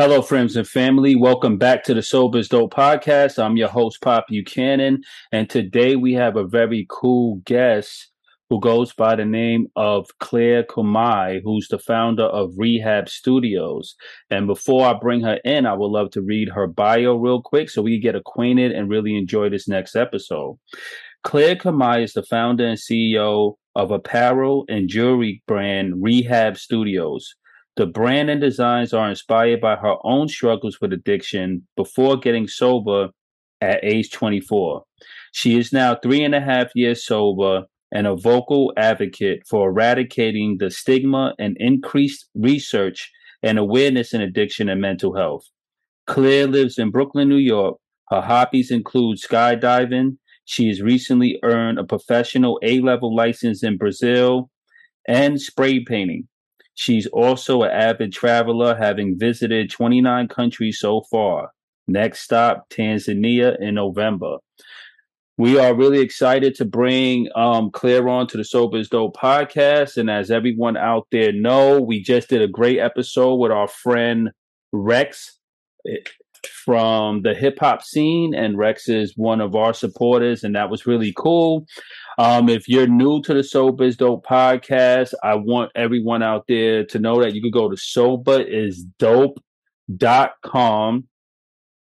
Hello, friends and family. Welcome back to the Sober is Dope podcast. I'm your host, Pop Buchanan, and today we have a very cool guest who goes by the name of Claire Kumai, who's the founder of Rehab Studios. And before I bring her in, I would love to read her bio real quick so we get acquainted and really enjoy this next episode. Claire Kumai is the founder and CEO of apparel and jewelry brand Rehab Studios. The brand and designs are inspired by her own struggles with addiction before getting sober at age 24. She is now three and a half years sober and a vocal advocate for eradicating the stigma and increased research and awareness in addiction and mental health. Claire lives in Brooklyn, New York. Her hobbies include skydiving. She has recently earned a professional A level license in Brazil and spray painting. She's also an avid traveler, having visited 29 countries so far. Next stop, Tanzania in November. We are really excited to bring um, Claire on to the Sober is Dope podcast. And as everyone out there know, we just did a great episode with our friend Rex from the hip hop scene. And Rex is one of our supporters, and that was really cool. Um, if you're new to the Sober is Dope podcast, I want everyone out there to know that you can go to soberisdope.com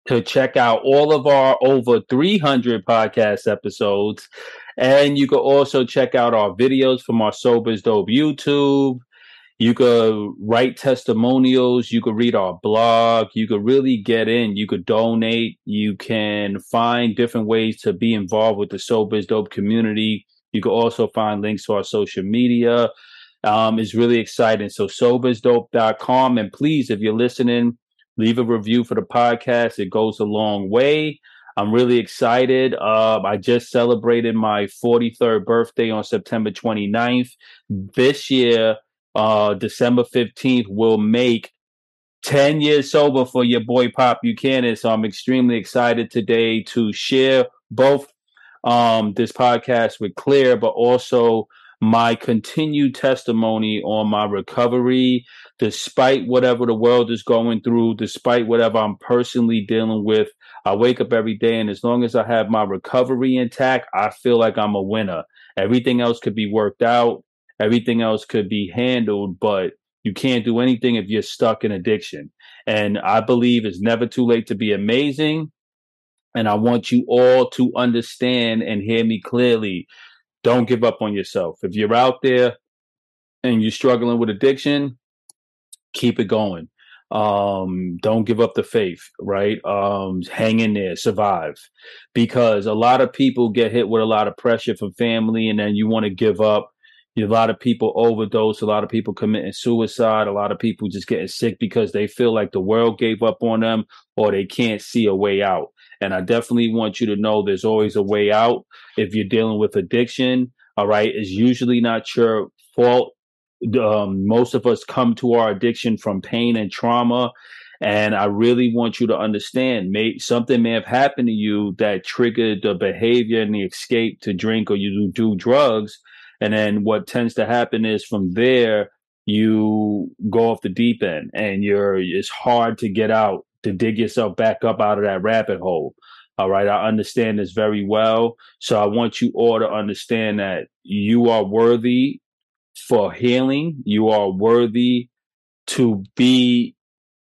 to check out all of our over 300 podcast episodes. And you can also check out our videos from our Sober is Dope YouTube. You could write testimonials. You could read our blog. You could really get in. You could donate. You can find different ways to be involved with the Sober is Dope community. You can also find links to our social media. Um, it's really exciting. So soberisdope.com. And please, if you're listening, leave a review for the podcast. It goes a long way. I'm really excited. Uh, I just celebrated my 43rd birthday on September 29th. This year, uh, December 15th, will make 10 years sober for your boy Pop Buchanan. So I'm extremely excited today to share both um, this podcast with Claire, but also my continued testimony on my recovery, despite whatever the world is going through, despite whatever I'm personally dealing with. I wake up every day, and as long as I have my recovery intact, I feel like I'm a winner. Everything else could be worked out, everything else could be handled, but you can't do anything if you're stuck in addiction. And I believe it's never too late to be amazing. And I want you all to understand and hear me clearly. Don't give up on yourself. If you're out there and you're struggling with addiction, keep it going. Um, don't give up the faith, right? Um, hang in there, survive. Because a lot of people get hit with a lot of pressure from family and then you want to give up. A lot of people overdose, a lot of people committing suicide, a lot of people just getting sick because they feel like the world gave up on them or they can't see a way out. And I definitely want you to know there's always a way out if you're dealing with addiction. All right. It's usually not your fault. Um, most of us come to our addiction from pain and trauma. And I really want you to understand, may, something may have happened to you that triggered the behavior and the escape to drink or you do drugs. And then what tends to happen is from there, you go off the deep end and you're, it's hard to get out to dig yourself back up out of that rabbit hole. All right. I understand this very well. So I want you all to understand that you are worthy for healing. You are worthy to be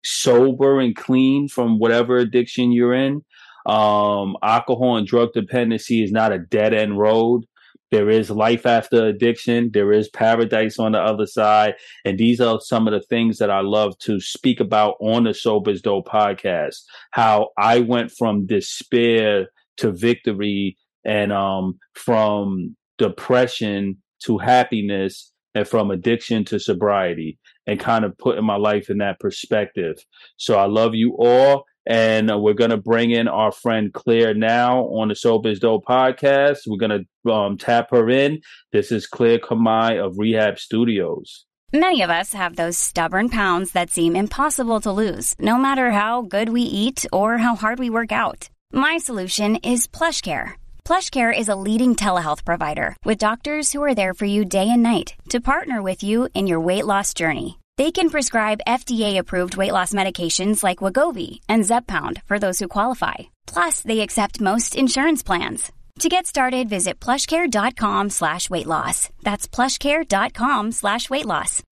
sober and clean from whatever addiction you're in. Um, alcohol and drug dependency is not a dead end road. There is life after addiction. There is paradise on the other side. And these are some of the things that I love to speak about on the Sober is Dope podcast. How I went from despair to victory and um, from depression to happiness and from addiction to sobriety and kind of putting my life in that perspective. So I love you all. And we're going to bring in our friend Claire now on the is Dope podcast. We're going to um, tap her in. This is Claire Kamai of Rehab Studios. Many of us have those stubborn pounds that seem impossible to lose, no matter how good we eat or how hard we work out. My solution is PlushCare. PlushCare is a leading telehealth provider with doctors who are there for you day and night to partner with you in your weight loss journey. They can prescribe FDA-approved weight loss medications like Wegovy and Zepbound for those who qualify. Plus, they accept most insurance plans. To get started, visit plushcare.com slash weight loss. That's plushcare.com slash weight loss.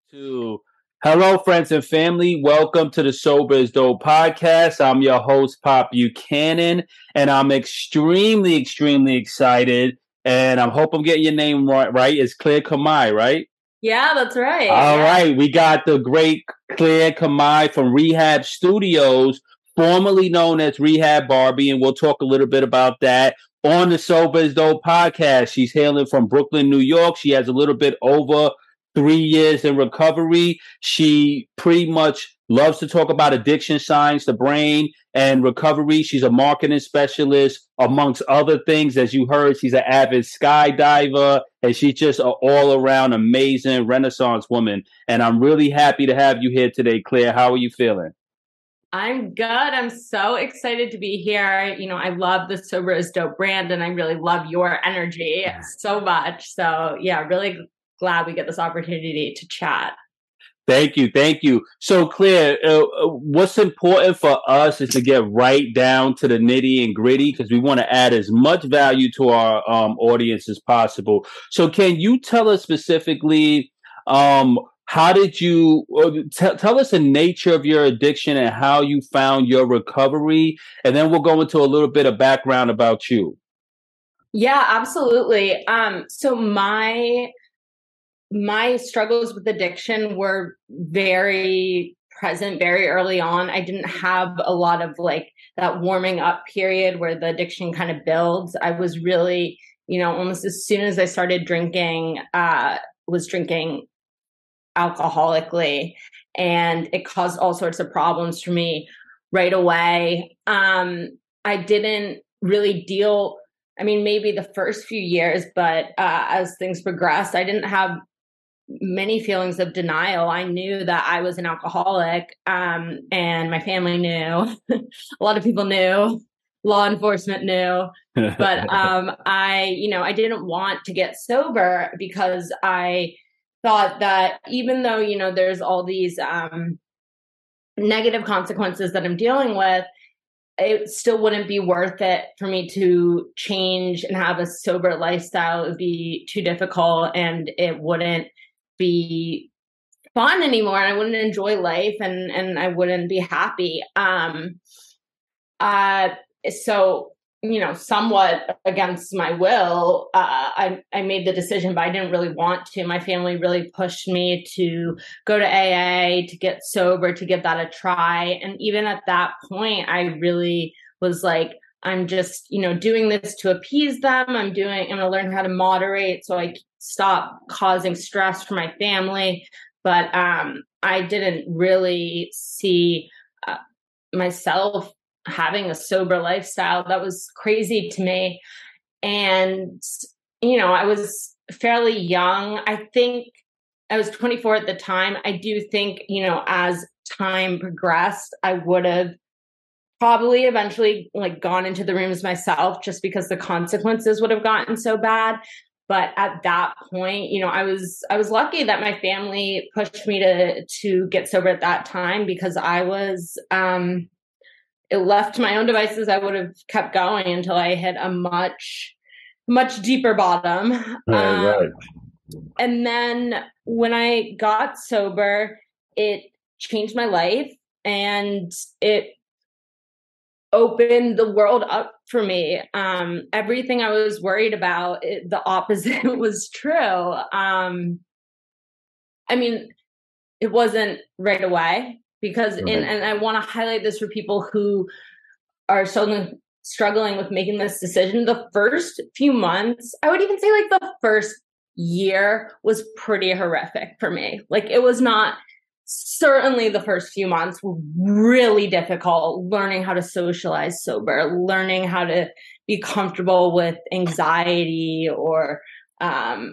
Hello, friends and family. Welcome to the Sober is Dope podcast. I'm your host, Pop Buchanan, and I'm extremely, extremely excited. And I hope I'm getting your name right. right? It's Claire Kamai, right? Yeah, that's right. All yeah. right, We got the great Claire Kamai from Rehab Studios, formerly known as Rehab Barbie, and we'll talk a little bit about that on the Sober is Dope podcast. She's hailing from Brooklyn, New York. She has a little bit over three years in recovery. She pretty much loves to talk about addiction science, the brain, and recovery. She's a marketing specialist, amongst other things. As you heard, she's an avid skydiver, and she's just an all around amazing Renaissance woman. And I'm really happy to have you here today, Claire. How are you feeling? I'm good. I'm so excited to be here. You know, I love the Sober is Dope brand and I really love your energy so much. So, yeah, really glad we get this opportunity to chat. Thank you, thank you. So, Claire, uh, uh, what's important for us is to get right down to the nitty and gritty because we want to add as much value to our um, audience as possible. So, can you tell us specifically um, how did you uh, t- tell us the nature of your addiction and how you found your recovery, and then we'll go into a little bit of background about you. Yeah, absolutely. Um, so my my struggles with addiction were very present very early on. I didn't have a lot of like that warming up period where the addiction kind of builds. I was really, you know, almost as soon as I started drinking, uh, was drinking alcoholically and it caused all sorts of problems for me right away. Um, I didn't really deal I mean, maybe the first few years, but uh, as things progressed, I didn't have many feelings of denial. I knew that I was an alcoholic, um, and my family knew. a lot of people knew. Law enforcement knew, but um, I, you know, I didn't want to get sober because I thought that even though you know there's all these um, negative consequences that I'm dealing with, it still wouldn't be worth it for me to change and have a sober lifestyle. It would be too difficult and it wouldn't be fun anymore and I wouldn't enjoy life and and I wouldn't be happy. Um uh so you know somewhat against my will uh, I, I made the decision but i didn't really want to my family really pushed me to go to aa to get sober to give that a try and even at that point i really was like i'm just you know doing this to appease them i'm doing i'm going to learn how to moderate so i stop causing stress for my family. But um, I didn't really see uh, myself having a sober lifestyle. That was crazy to me. And, you know, I was fairly young. I think I was 24 at the time. I do think, you know, as time progressed, I would have probably eventually like gone into the rooms myself just because the consequences would have gotten so bad. But at that point you know i was i was lucky that my family pushed me to to get sober at that time because i was um it left my own devices. I would have kept going until i hit a much much deeper bottom. Right, um, right. and then when i got sober it changed my life and it opened the world up for me. Um, everything I was worried about, it, the opposite was true. Um, I mean, it wasn't right away because, in, and I want to highlight this for people who are struggling struggling with making this decision. The first few months, I would even say like the first year was pretty horrific for me. Like it was not certainly the first few months were really difficult learning how to socialize sober learning how to be comfortable with anxiety or um,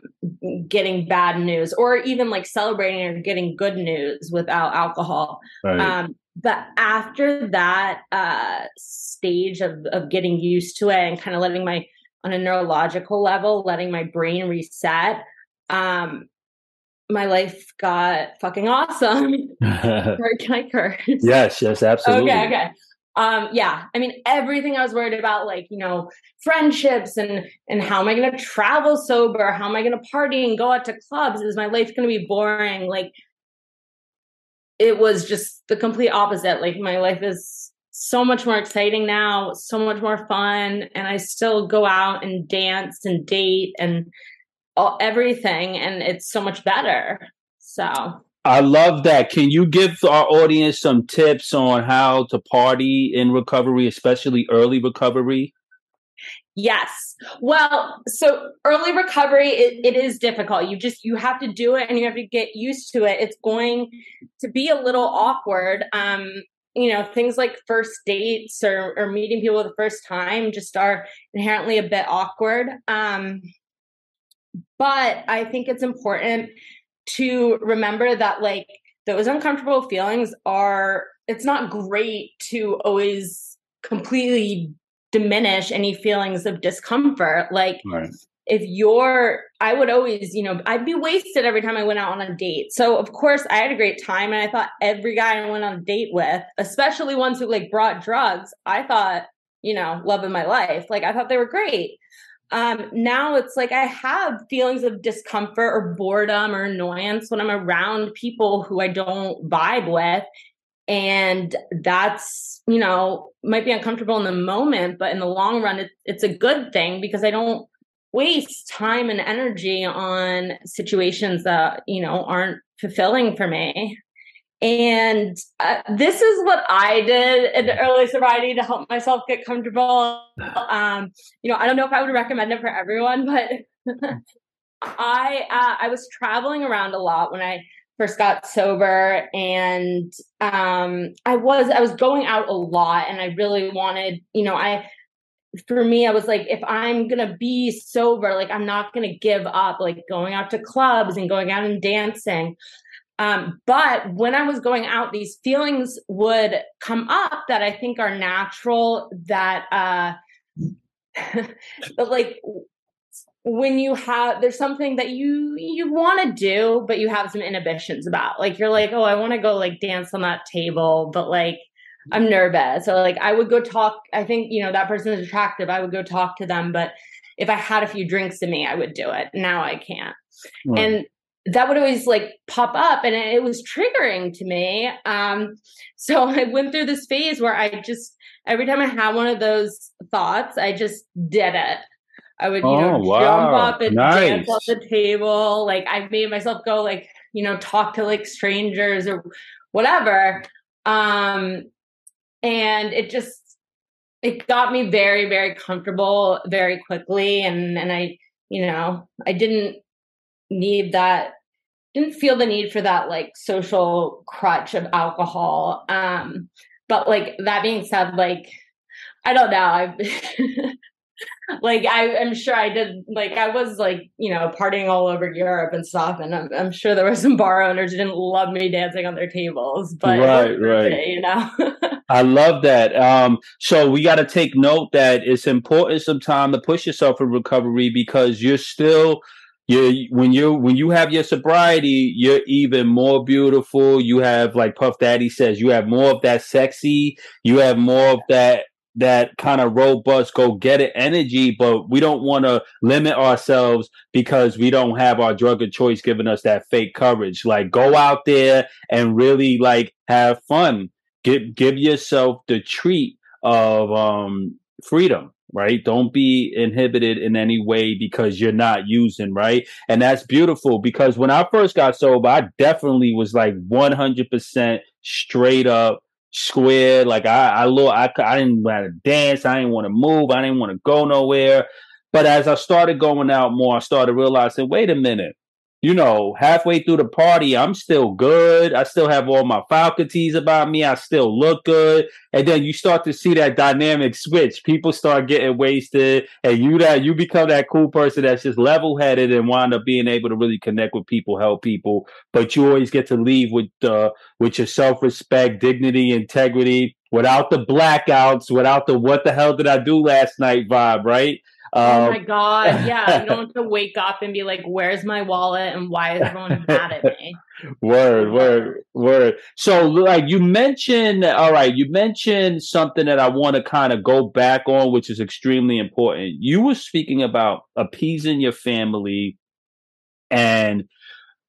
getting bad news or even like celebrating or getting good news without alcohol right. um, but after that uh, stage of, of getting used to it and kind of letting my on a neurological level letting my brain reset um, my life got fucking awesome. Can I curse? Yes, yes, absolutely. Okay, okay. Um, yeah, I mean everything I was worried about, like you know, friendships and and how am I going to travel sober? How am I going to party and go out to clubs? Is my life going to be boring? Like it was just the complete opposite. Like my life is so much more exciting now, so much more fun, and I still go out and dance and date and all, everything, and it's so much better. So I love that. Can you give our audience some tips on how to party in recovery, especially early recovery? Yes. Well, so early recovery, it, it is difficult. You just, you have to do it and you have to get used to it. It's going to be a little awkward. Um, you know, things like first dates or, or meeting people the first time just are inherently a bit awkward. Um, but I think it's important to remember that, like, those uncomfortable feelings are, it's not great to always completely diminish any feelings of discomfort. Like, right. if you're, I would always, you know, I'd be wasted every time I went out on a date. So, of course, I had a great time. And I thought every guy I went on a date with, especially ones who like brought drugs, I thought, you know, love of my life. Like, I thought they were great. Um, now it's like I have feelings of discomfort or boredom or annoyance when I'm around people who I don't vibe with. And that's you know might be uncomfortable in the moment but in the long run it, it's a good thing because i don't waste time and energy on situations that you know aren't fulfilling for me and uh, this is what i did in early sobriety to help myself get comfortable. Um, you know i don't know if i would recommend it for everyone but i uh, i was traveling around a lot when i first got sober and um I was I was going out a lot and I really wanted, you know, I for me I was like if I'm going to be sober, like I'm not going to give up like going out to clubs and going out and dancing. Um but when I was going out these feelings would come up that I think are natural that uh but like when you have there's something that you you want to do but you have some inhibitions about. Like you're like oh i want to go like dance on that table but like i'm nervous. So like i would go talk i think you know that person is attractive i would go talk to them but if i had a few drinks in me i would do it. Now i can't. Right. and that would always like pop up and it was triggering to me um so i went through this phase where i just every time i had one of those thoughts i just did it I would, you oh, know, wow. jump up and nice. dance on the table. Like I made myself go like, you know, talk to like strangers or whatever. Um and it just it got me very, very comfortable very quickly. And and I, you know, I didn't need that didn't feel the need for that like social crutch of alcohol. Um, but like that being said, like I don't know. I've like I, am sure I did. Like I was like you know partying all over Europe and stuff, and I'm, I'm sure there were some bar owners who didn't love me dancing on their tables. But right, right, you know. I love that. Um, so we got to take note that it's important sometimes to push yourself in recovery because you're still you when you when you have your sobriety, you're even more beautiful. You have like Puff Daddy says, you have more of that sexy. You have more of that that kind of robust go get it energy, but we don't want to limit ourselves because we don't have our drug of choice giving us that fake courage. Like go out there and really like have fun. Give give yourself the treat of um freedom right? Don't be inhibited in any way because you're not using, right? And that's beautiful because when I first got sober, I definitely was like 100% straight up square. Like I, I I, I didn't want to dance. I didn't want to move. I didn't want to go nowhere. But as I started going out more, I started realizing, wait a minute, you know, halfway through the party, I'm still good. I still have all my faculties about me. I still look good. And then you start to see that dynamic switch. People start getting wasted, and you that you become that cool person that's just level headed and wind up being able to really connect with people, help people. But you always get to leave with uh, with your self respect, dignity, integrity, without the blackouts, without the what the hell did I do last night vibe, right? Oh, oh my god, yeah. You don't have to wake up and be like, "Where's my wallet?" and why is everyone mad at me? Word, word, word. So, like you mentioned, all right, you mentioned something that I want to kind of go back on, which is extremely important. You were speaking about appeasing your family and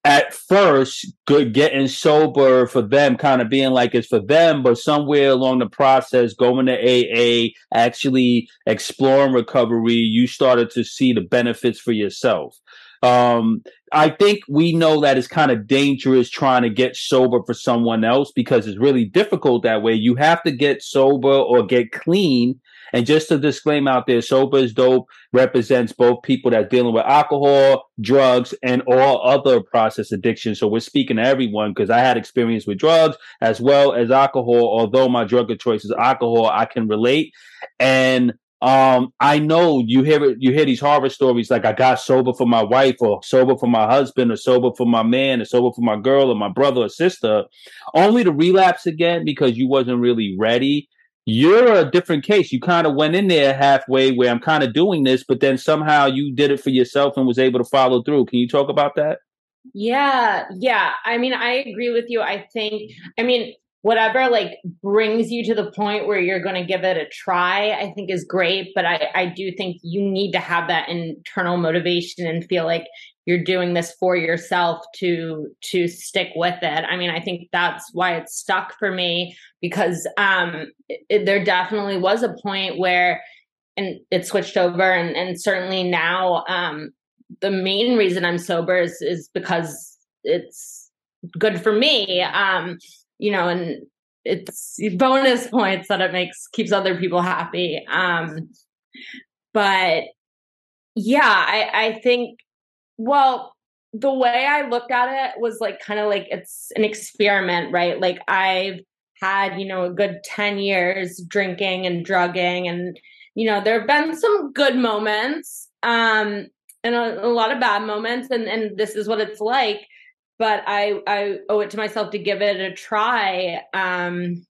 at first good getting sober for them kind of being like it's for them but somewhere along the process going to aa actually exploring recovery you started to see the benefits for yourself. Um, i think we know that it's kind of dangerous trying to get sober for someone else because it's really difficult that way. You have to get sober or get clean and just a disclaimer out there, Sober is Dope represents both people that are dealing with alcohol, drugs, and all other process addictions. So we're speaking to everyone because I had experience with drugs as well as alcohol. Although my drug of choice is alcohol, I can relate. And um, I know you hear you hear these horror stories like I got sober for my wife or sober for my husband or sober for my man or sober for my girl or my brother or sister, only to relapse again because you wasn't really ready you're a different case. You kind of went in there halfway where I'm kind of doing this, but then somehow you did it for yourself and was able to follow through. Can you talk about that? Yeah, yeah. I mean, I agree with you. I think, I mean, whatever like brings you to the point where you're going to give it a try, I think is great. But I, I do think you need to have that internal motivation and feel like you're doing this for yourself to to stick with it. I mean i think that's why it stuck for me because um it, there definitely was a point where and it switched over and and certainly now um the main reason i'm sober is is because it's good for me um you know and it's bonus points that it makes keeps other people happy um but yeah i i think well, the way I looked at it was like kind of like it's an experiment, right? Like I've had, you know, a good 10 years drinking and drugging and you know, there have been some good moments um and a, a lot of bad moments and and this is what it's like, but I I owe it to myself to give it a try um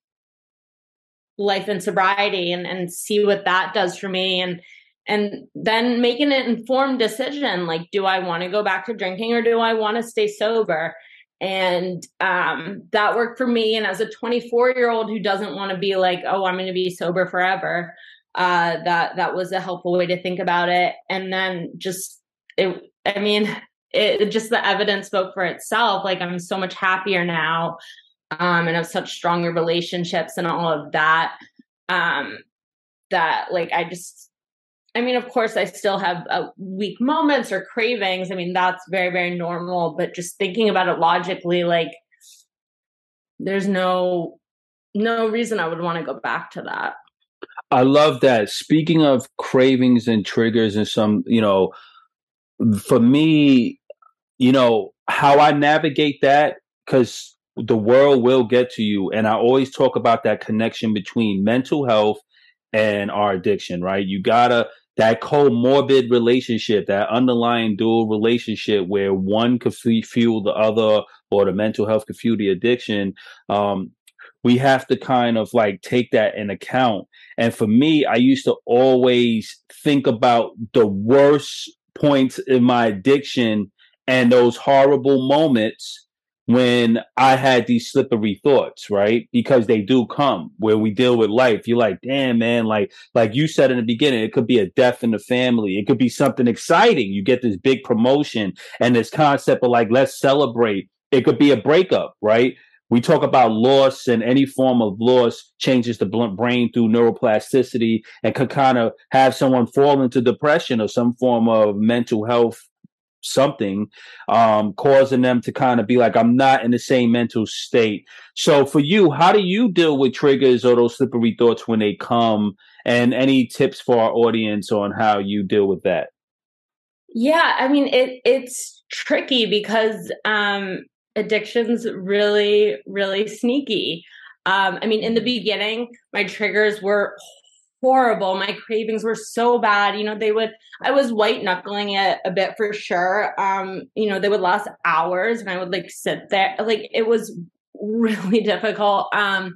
life and sobriety and and see what that does for me and and then making an informed decision like do i want to go back to drinking or do i want to stay sober? And um, that worked for me. And as a 24 year old who doesn't want to be like oh i'm going to be sober forever uh, that that was a helpful way to think about it. And then just it i mean it just the evidence spoke for itself. Like i'm so much happier now um, and have such stronger relationships and all of that um, that like i just I mean, of course, I still have uh, weak moments or cravings. I mean, that's very, very normal. But just thinking about it logically, like, there's no no reason I would want to go back to that. I love that. Speaking of cravings and triggers, and some, you know, for me, you know, how I navigate that because the world will get to you, and I always talk about that connection between mental health and our addiction. Right? You gotta that comorbid relationship, that underlying dual relationship where one could fuel the other or the mental health could fuel the addiction, um, we have to kind of like take that in account. And for me, I used to always think about the worst points in my addiction and those horrible moments when I had these slippery thoughts, right? Because they do come where we deal with life. You're like, damn, man, like, like you said in the beginning, it could be a death in the family. It could be something exciting. You get this big promotion and this concept of like, let's celebrate. It could be a breakup, right? We talk about loss and any form of loss changes the brain through neuroplasticity and could kind of have someone fall into depression or some form of mental health something um, causing them to kind of be like i'm not in the same mental state. So for you how do you deal with triggers or those slippery thoughts when they come? And any tips for our audience on how you deal with that? Yeah i mean it it's tricky because um addiction's really really sneaky. Um, I mean, in the beginning, my triggers were horrible. My cravings were so bad. You know, they would, I was white knuckling it a bit for sure. Um, you know, they would last hours and I would like sit there. Like it was really difficult. Um,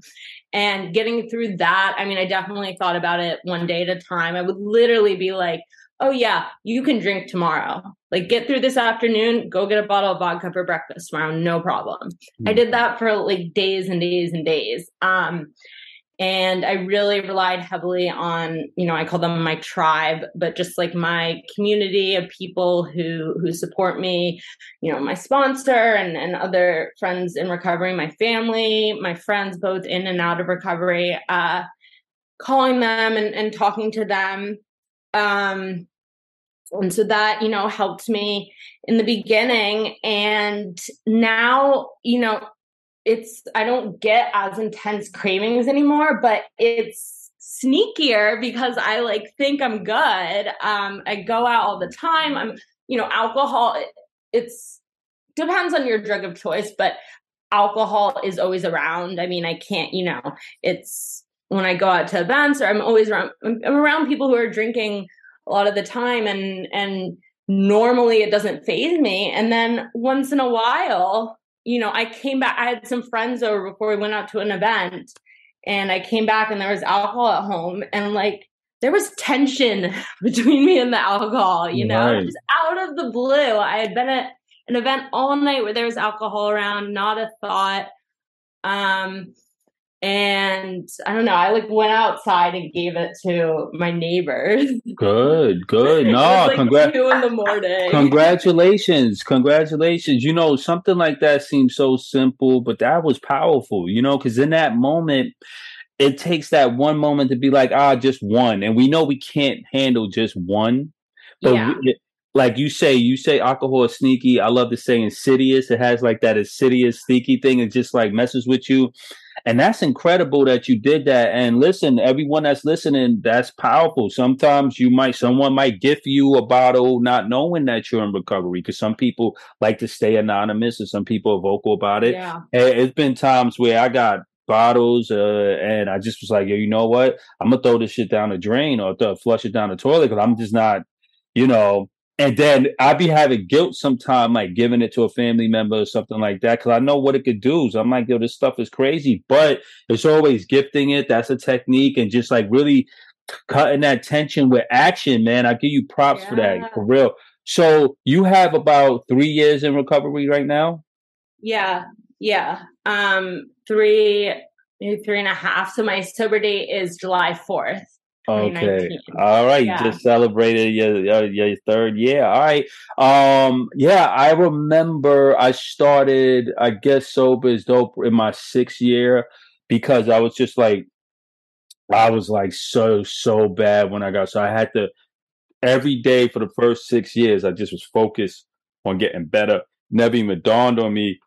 and getting through that, I mean, I definitely thought about it one day at a time. I would literally be like, oh yeah, you can drink tomorrow. Like get through this afternoon, go get a bottle of vodka for breakfast tomorrow, no problem. Mm-hmm. I did that for like days and days and days. Um, and I really relied heavily on, you know, I call them my tribe, but just like my community of people who who support me, you know, my sponsor and and other friends in recovery, my family, my friends both in and out of recovery, uh, calling them and, and talking to them. Um, and so that, you know, helped me in the beginning. And now, you know, it's, I don't get as intense cravings anymore, but it's sneakier because I like think I'm good. Um, I go out all the time. I'm, you know, alcohol, it, it's depends on your drug of choice, but alcohol is always around. I mean, I can't, you know, it's when I go out to events or I'm always around, I'm around people who are drinking a lot of the time and and normally it doesn't faze me and then once in a while you know i came back i had some friends over before we went out to an event and i came back and there was alcohol at home and like there was tension between me and the alcohol you know? Right. just out of the blue. I had been at an event all night where there was alcohol around not a thought. Um and I don't know. I like went outside and gave it to my neighbors. Good, good. No, like congrats. Two in the morning. Congratulations, congratulations. You know, something like that seems so simple, but that was powerful. You know, because in that moment, it takes that one moment to be like, ah, just one, and we know we can't handle just one. But yeah. we, like you say, you say alcohol is sneaky. I love to say insidious. It has like that insidious, sneaky thing. It just like messes with you. And that's incredible that you did that. And listen, everyone that's listening, that's powerful. Sometimes you might, someone might gift you a bottle not knowing that you're in recovery because some people like to stay anonymous and some people are vocal about it. Yeah. It's been times where I got bottles uh, and I just was like, yo, you know what? I'm going to throw this shit down the drain or th- flush it down the toilet because I'm just not, you know, and then I'd be having guilt sometime, like giving it to a family member or something like that, because I know what it could do. So I'm like, yo, this stuff is crazy. But it's always gifting it. That's a technique, and just like really cutting that tension with action, man. I give you props yeah. for that, for real. So you have about three years in recovery right now. Yeah, yeah, um, three, maybe three and a half. So my sober date is July fourth. Okay. All right. Yeah. Just celebrated your, your, your third year. All right. Um. Yeah, I remember I started. I guess sober is dope in my sixth year because I was just like, I was like so so bad when I got so I had to every day for the first six years. I just was focused on getting better. Never even dawned on me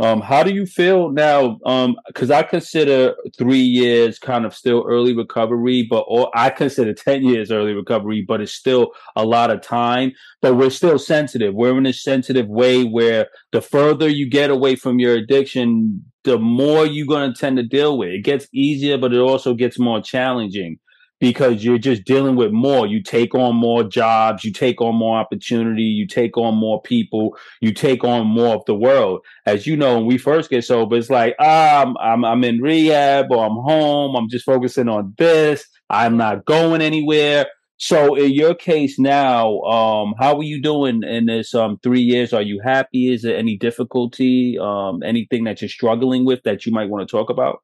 um, how do you feel now? Um, because I consider three years kind of still early recovery, but I consider ten years early recovery, but it's still a lot of time. But we're still sensitive. We're in a sensitive way where the further you get away from your addiction, the more you're going to tend to deal with. It gets easier, but it also gets more challenging because you're just dealing with more. You take on more jobs, you take on more opportunity, you take on more people, you take on more of the world. As you know, when we first get sober, it's like, ah, I'm, I'm, I'm in rehab or I'm home. I'm just focusing on this. I'm not going anywhere. So in your case now, um, how are you doing in this um three years? Are you happy? Is there any difficulty? Um, anything that you're struggling with that you might want to talk about?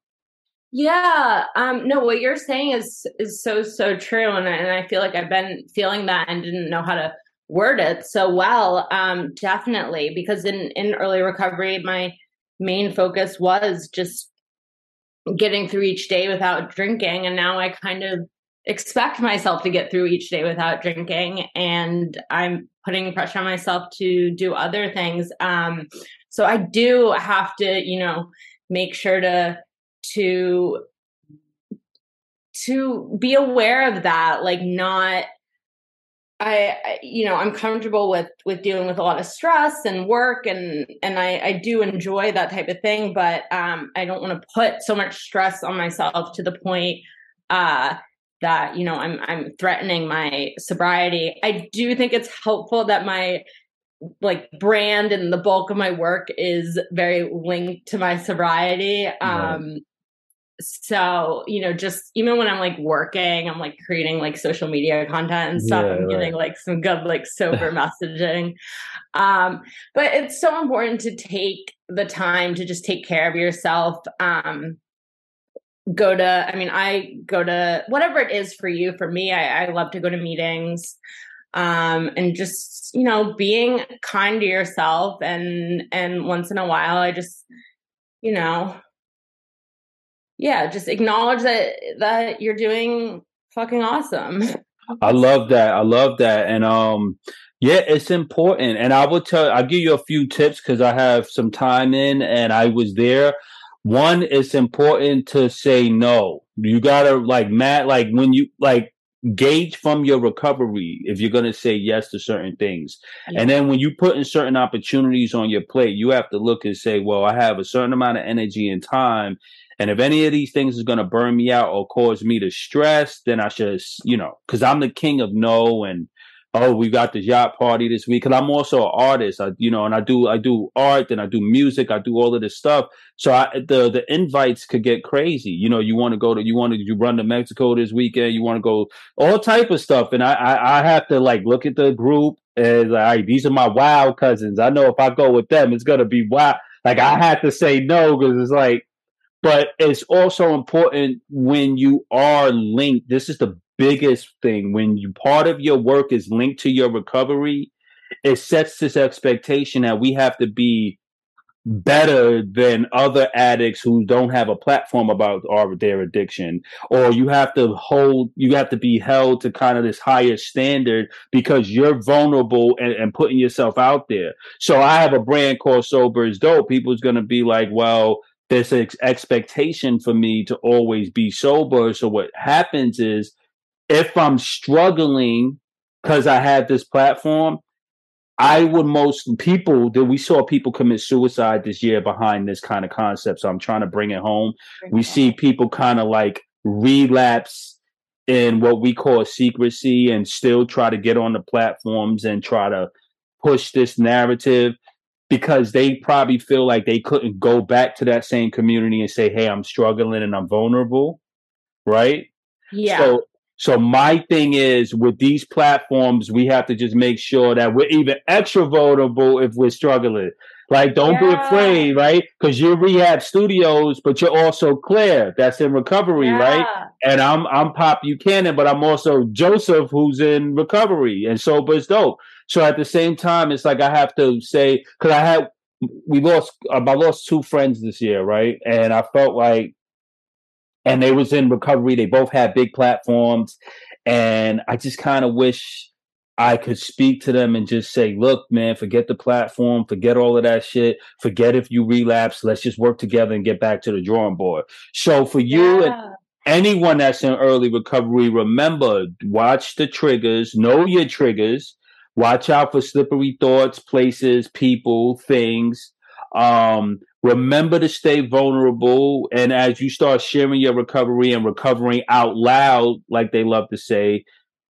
Yeah, um, no, what you're saying is is so so true, and and I feel like I've been feeling that and didn't know how to word it so well. Um, definitely, because in in early recovery, my main focus was just getting through each day without drinking, and now I kind of expect myself to get through each day without drinking, and I'm putting pressure on myself to do other things. Um, so I do have to, you know, make sure to to to be aware of that like not I, you know i'm comfortable with with dealing with a lot of stress and work and and i i do enjoy that type of thing but um i don't want to put so much stress on myself to the point uh that you know i'm i'm threatening my sobriety. I do think it's helpful that my like brand and the bulk of my work is very linked to my sobriety um so you know just even when i'm like working i'm like creating like social media content and stuff yeah, i'm right. getting like some good like sober messaging um but it's so important to take the time to just take care of yourself um go to i mean i go to whatever it is for you for me i, I love to go to meetings um and just you know being kind to yourself and and once in a while i just you know yeah, just acknowledge that that you're doing fucking awesome. I love that. I love that. And um yeah, it's important. And I will tell I'll give you a few tips because I have some time in and I was there. One, it's important to say no. You gotta like Matt, like when you like gauge from your recovery if you're going to say yes to certain things. Yeah. And then when you put in certain opportunities on your plate, you have to look and say, well, I have a certain amount of energy and time. And if any of these things is going to burn me out or cause me to stress, then I should, you know, because I'm the king of no. And oh, we got the yacht party this week. Because I'm also an artist, I, you know, and I do I do art and I do music, I do all of this stuff. So I, the the invites could get crazy. You know, you want to go to you want to you run to Mexico this weekend, you want to go all type of stuff, and I, I I have to like look at the group and like these are my wild cousins. I know if I go with them, it's gonna be wild. Like I had to say no because it's like but it's also important when you are linked. This is the biggest thing. When you part of your work is linked to your recovery, it sets this expectation that we have to be better than other addicts who don't have a platform about our, their addiction or you have to hold you have to be held to kind of this higher standard because you're vulnerable and, and putting yourself out there so i have a brand called sober is dope people's going to be like well there's an expectation for me to always be sober. So what happens is if I'm struggling because I have this platform, I would most people that we saw people commit suicide this year behind this kind of concept. So I'm trying to bring it home. we see people kind of like relapse in what we call secrecy and still try to get on the platforms and try to push this narrative because they probably feel like they couldn't go back to that same community and say, "Hey, I'm struggling and I'm vulnerable." Right? Yeah. So so my thing is with these platforms, we have to just make sure that we're even extra vulnerable if we're struggling. Like, don't yeah. be afraid, right? Because you're rehab studios, but you're also Claire, that's in recovery, yeah. right? And I'm I'm Pop Buchanan, but I'm also Joseph, who's in recovery, and sober is dope. So at the same time, it's like I have to say because I had we lost um, I lost two friends this year, right? And I felt like, and they was in recovery. They both had big platforms, and I just kind of wish I could speak to them and just say, look, man, forget the platform, forget all of that shit, forget if you relapse. Let's just work together and get back to the drawing board. So for you yeah. and anyone that's in early recovery, remember, watch the triggers, know your triggers, watch out for slippery thoughts, places, people, things. Um, remember to stay vulnerable. And as you start sharing your recovery and recovering out loud, like they love to say,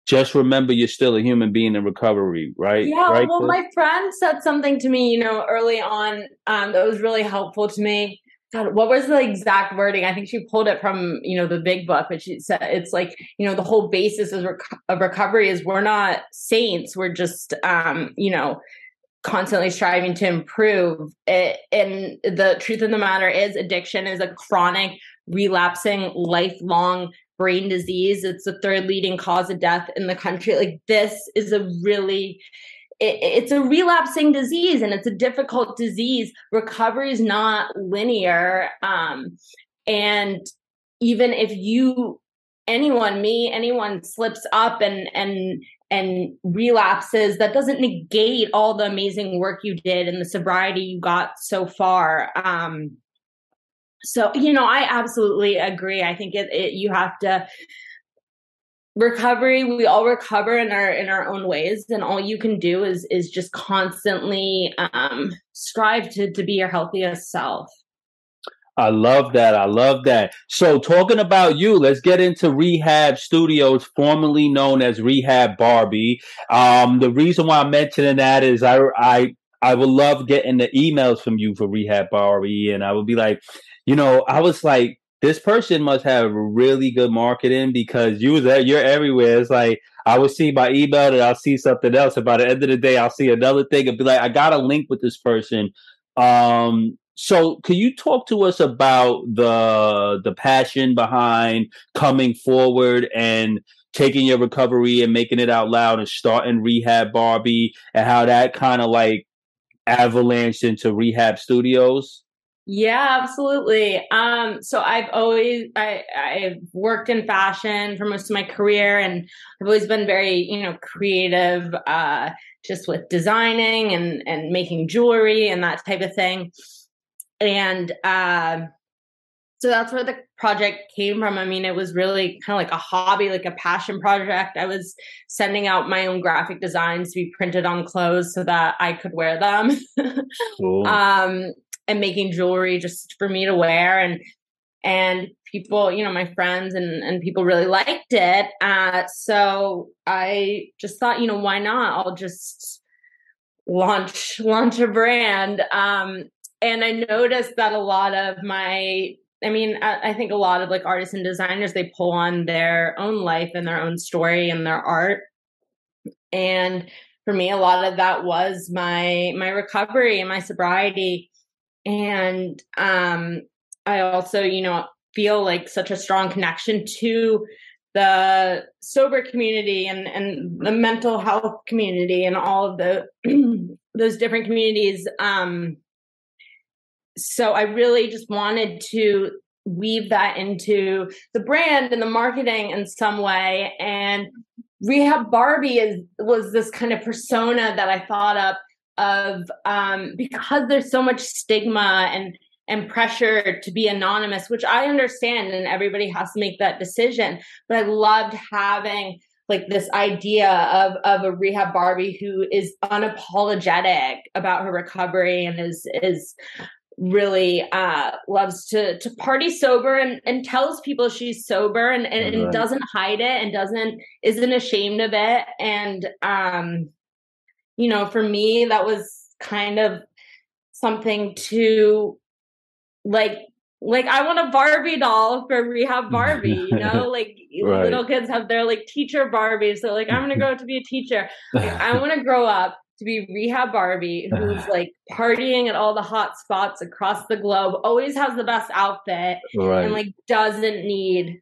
just remember you're still a human being in recovery, right? Yeah. Right, well, my friend said something to me, you know, early on um, that was really helpful to me. God, what was the exact wording? I think she pulled it from, you know, the big book, but she said it's like, you know, the whole basis of, rec- of recovery is we're not saints. We're just, um, you know, constantly striving to improve. It, and the truth of the matter is addiction is a chronic, relapsing, lifelong brain disease. It's the third leading cause of death in the country. Like this is a really it, it's a relapsing disease and it's a difficult disease. Recovery is not linear. Um, and even if you anyone me anyone slips up and and and relapses that doesn't negate all the amazing work you did and the sobriety you got so far um so you know i absolutely agree i think it, it you have to recovery we all recover in our in our own ways and all you can do is is just constantly um strive to to be your healthiest self I love that. I love that. So, talking about you, let's get into Rehab Studios, formerly known as Rehab Barbie. Um, the reason why I'm mentioning that is I, I, I would love getting the emails from you for Rehab Barbie, and I would be like, you know, I was like, this person must have really good marketing because you was you're everywhere. It's like I would see my email and I'll see something else. And by the end of the day, I'll see another thing and be like, I got a link with this person. Um, so can you talk to us about the the passion behind coming forward and taking your recovery and making it out loud and starting rehab Barbie and how that kind of like avalanched into rehab studios? Yeah, absolutely. Um, so I've always I I've worked in fashion for most of my career and I've always been very, you know, creative uh just with designing and and making jewelry and that type of thing. And uh, so that's where the project came from. I mean, it was really kind of like a hobby, like a passion project. I was sending out my own graphic designs to be printed on clothes so that I could wear them. cool. um, and making jewelry just for me to wear and and people you know my friends and and people really liked it. Uh so i just thought you know why not? I'll just launch launch a brand. Um and i noticed that a lot of my i mean I, I think a lot of like artists and designers they pull on their own life and their own story and their art. And for me a lot of that was my my recovery and my sobriety and um i also you know feel like such a strong connection to the sober community and and the mental health community and all of the those different communities. Um so i really just wanted to weave that into the brand and the marketing in some way. And rehab barbie is was this kind of persona that i thought up of um, because there's so much stigma and and pressure to be anonymous, which I understand, and everybody has to make that decision. But I loved having like this idea of of a rehab Barbie who is unapologetic about her recovery and is is really uh loves to to party sober and and tells people she's sober and and, right. and doesn't hide it and doesn't isn't ashamed of it and um you know, for me, that was kind of something to like like I want a Barbie doll for rehab Barbie, you know, like right. little kids have their like teacher Barbie. So like I'm gonna grow up to be a teacher. Like, I want to grow up to be rehab Barbie who's like partying at all the hot spots across the globe, always has the best outfit, right. and like doesn't need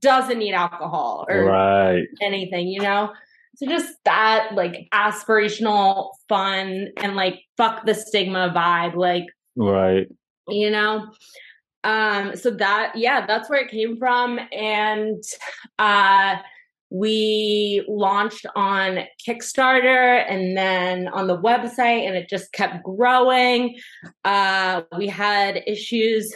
doesn't need alcohol or right. anything, you know. So just that like aspirational fun and like fuck the stigma vibe, like right. You know? Um, so that yeah, that's where it came from. And uh we launched on Kickstarter and then on the website, and it just kept growing. Uh, we had issues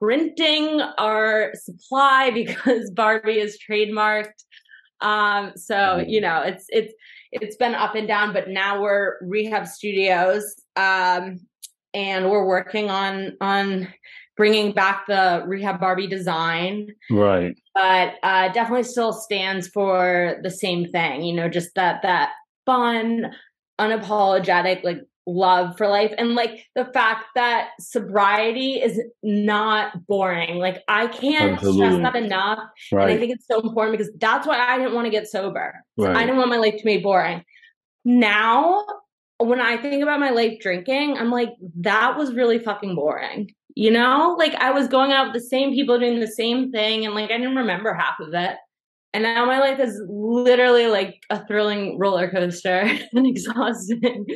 printing our supply because Barbie is trademarked. Um, so you know, it's it's it's been up and down, but now we're rehab studios, um, and we're working on on bringing back the rehab Barbie design. Right. But uh, definitely still stands for the same thing. You know, just that that fun, unapologetic, like love for life. And like the fact that sobriety is not boring. Like i can't Absolutely. stress that enough. Right. and i think it's so important because that's why i didn't want to get sober. Right. i didn't want my life to be boring. Now when i think about my life drinking i'm like that was really fucking boring. You know? Like i was going out with the same people doing the same thing and like i didn't remember half of it. And now my life is literally like a thrilling roller coaster and exhausting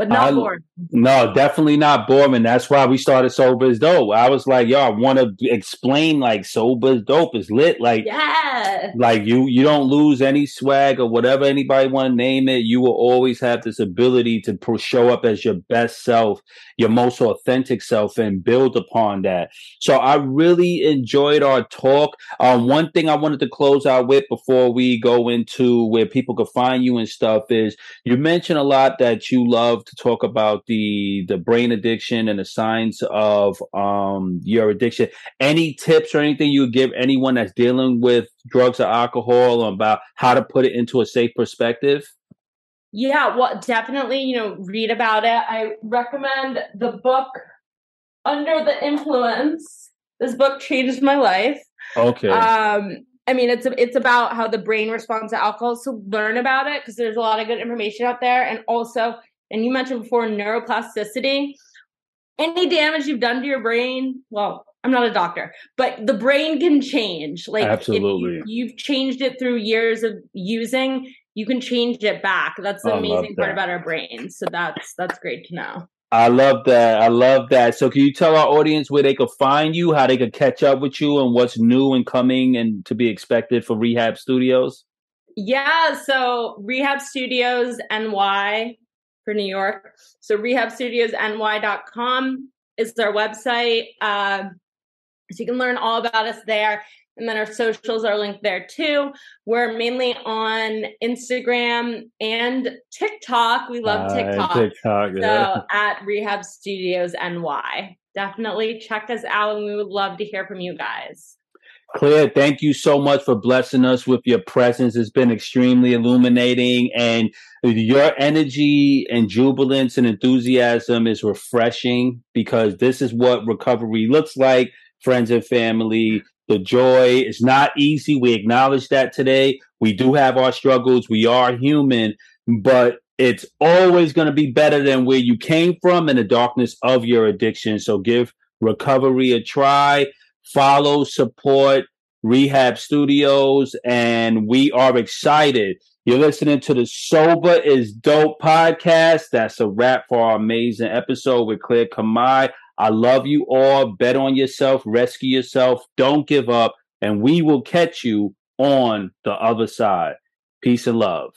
but not I, boring. No, definitely not boring. That's why we started Sober is Dope. I was like, yo, I want to explain like Sober is Dope is lit. Like, yeah, like you you don't lose any swag or whatever anybody want to name it. You will always have this ability to pro- show up as your best self, your most authentic self, and build upon that. So I really enjoyed our talk. Um, one thing I wanted to close out with before we go into where people can find you and stuff is you mentioned a lot that you love to talk about the the brain addiction and the signs of um, your addiction. Any tips or anything you would give anyone that's dealing with drugs or alcohol about how to put it into a safe perspective? Yeah, well, definitely, you know, read about it. I recommend the book Under the Influence This book changed my life. Okay. Um, I mean, it's it's about how the brain responds to alcohol. So learn about it because there's a lot of good information out there, and also, and you mentioned before neuroplasticity. Any damage you've done to your brain, well, I'm not a doctor, but the brain can change. Like absolutely, you, have changed it through years of using. You can change it back. That's the amazing part about our brains. So that's that's great to know. I love that. I love that. So, can you tell our audience where they could find you, how they could catch up with you, and what's new and coming and to be expected for Rehab Studios? Yeah, so Rehab Studios NY for New York. So rehabstudiosny.com is our website. Uh, so you can learn all about us there. And then our socials are linked there too. We're mainly on Instagram and TikTok. We love TikTok. Uh, TikTok yeah. So at Rehab Studios NY. Definitely check us out and we would love to hear from you guys. Claire, thank you so much for blessing us with your presence. It's been extremely illuminating, and your energy and jubilance and enthusiasm is refreshing because this is what recovery looks like. Friends and family, the joy is not easy. We acknowledge that today. We do have our struggles. We are human, but it's always going to be better than where you came from in the darkness of your addiction. So give recovery a try follow, support Rehab Studios, and we are excited. You're listening to the Sober is Dope podcast. That's a wrap for our amazing episode with Claire Kamai. I love you all. Bet on yourself, rescue yourself, don't give up, and we will catch you on the other side. Peace and love.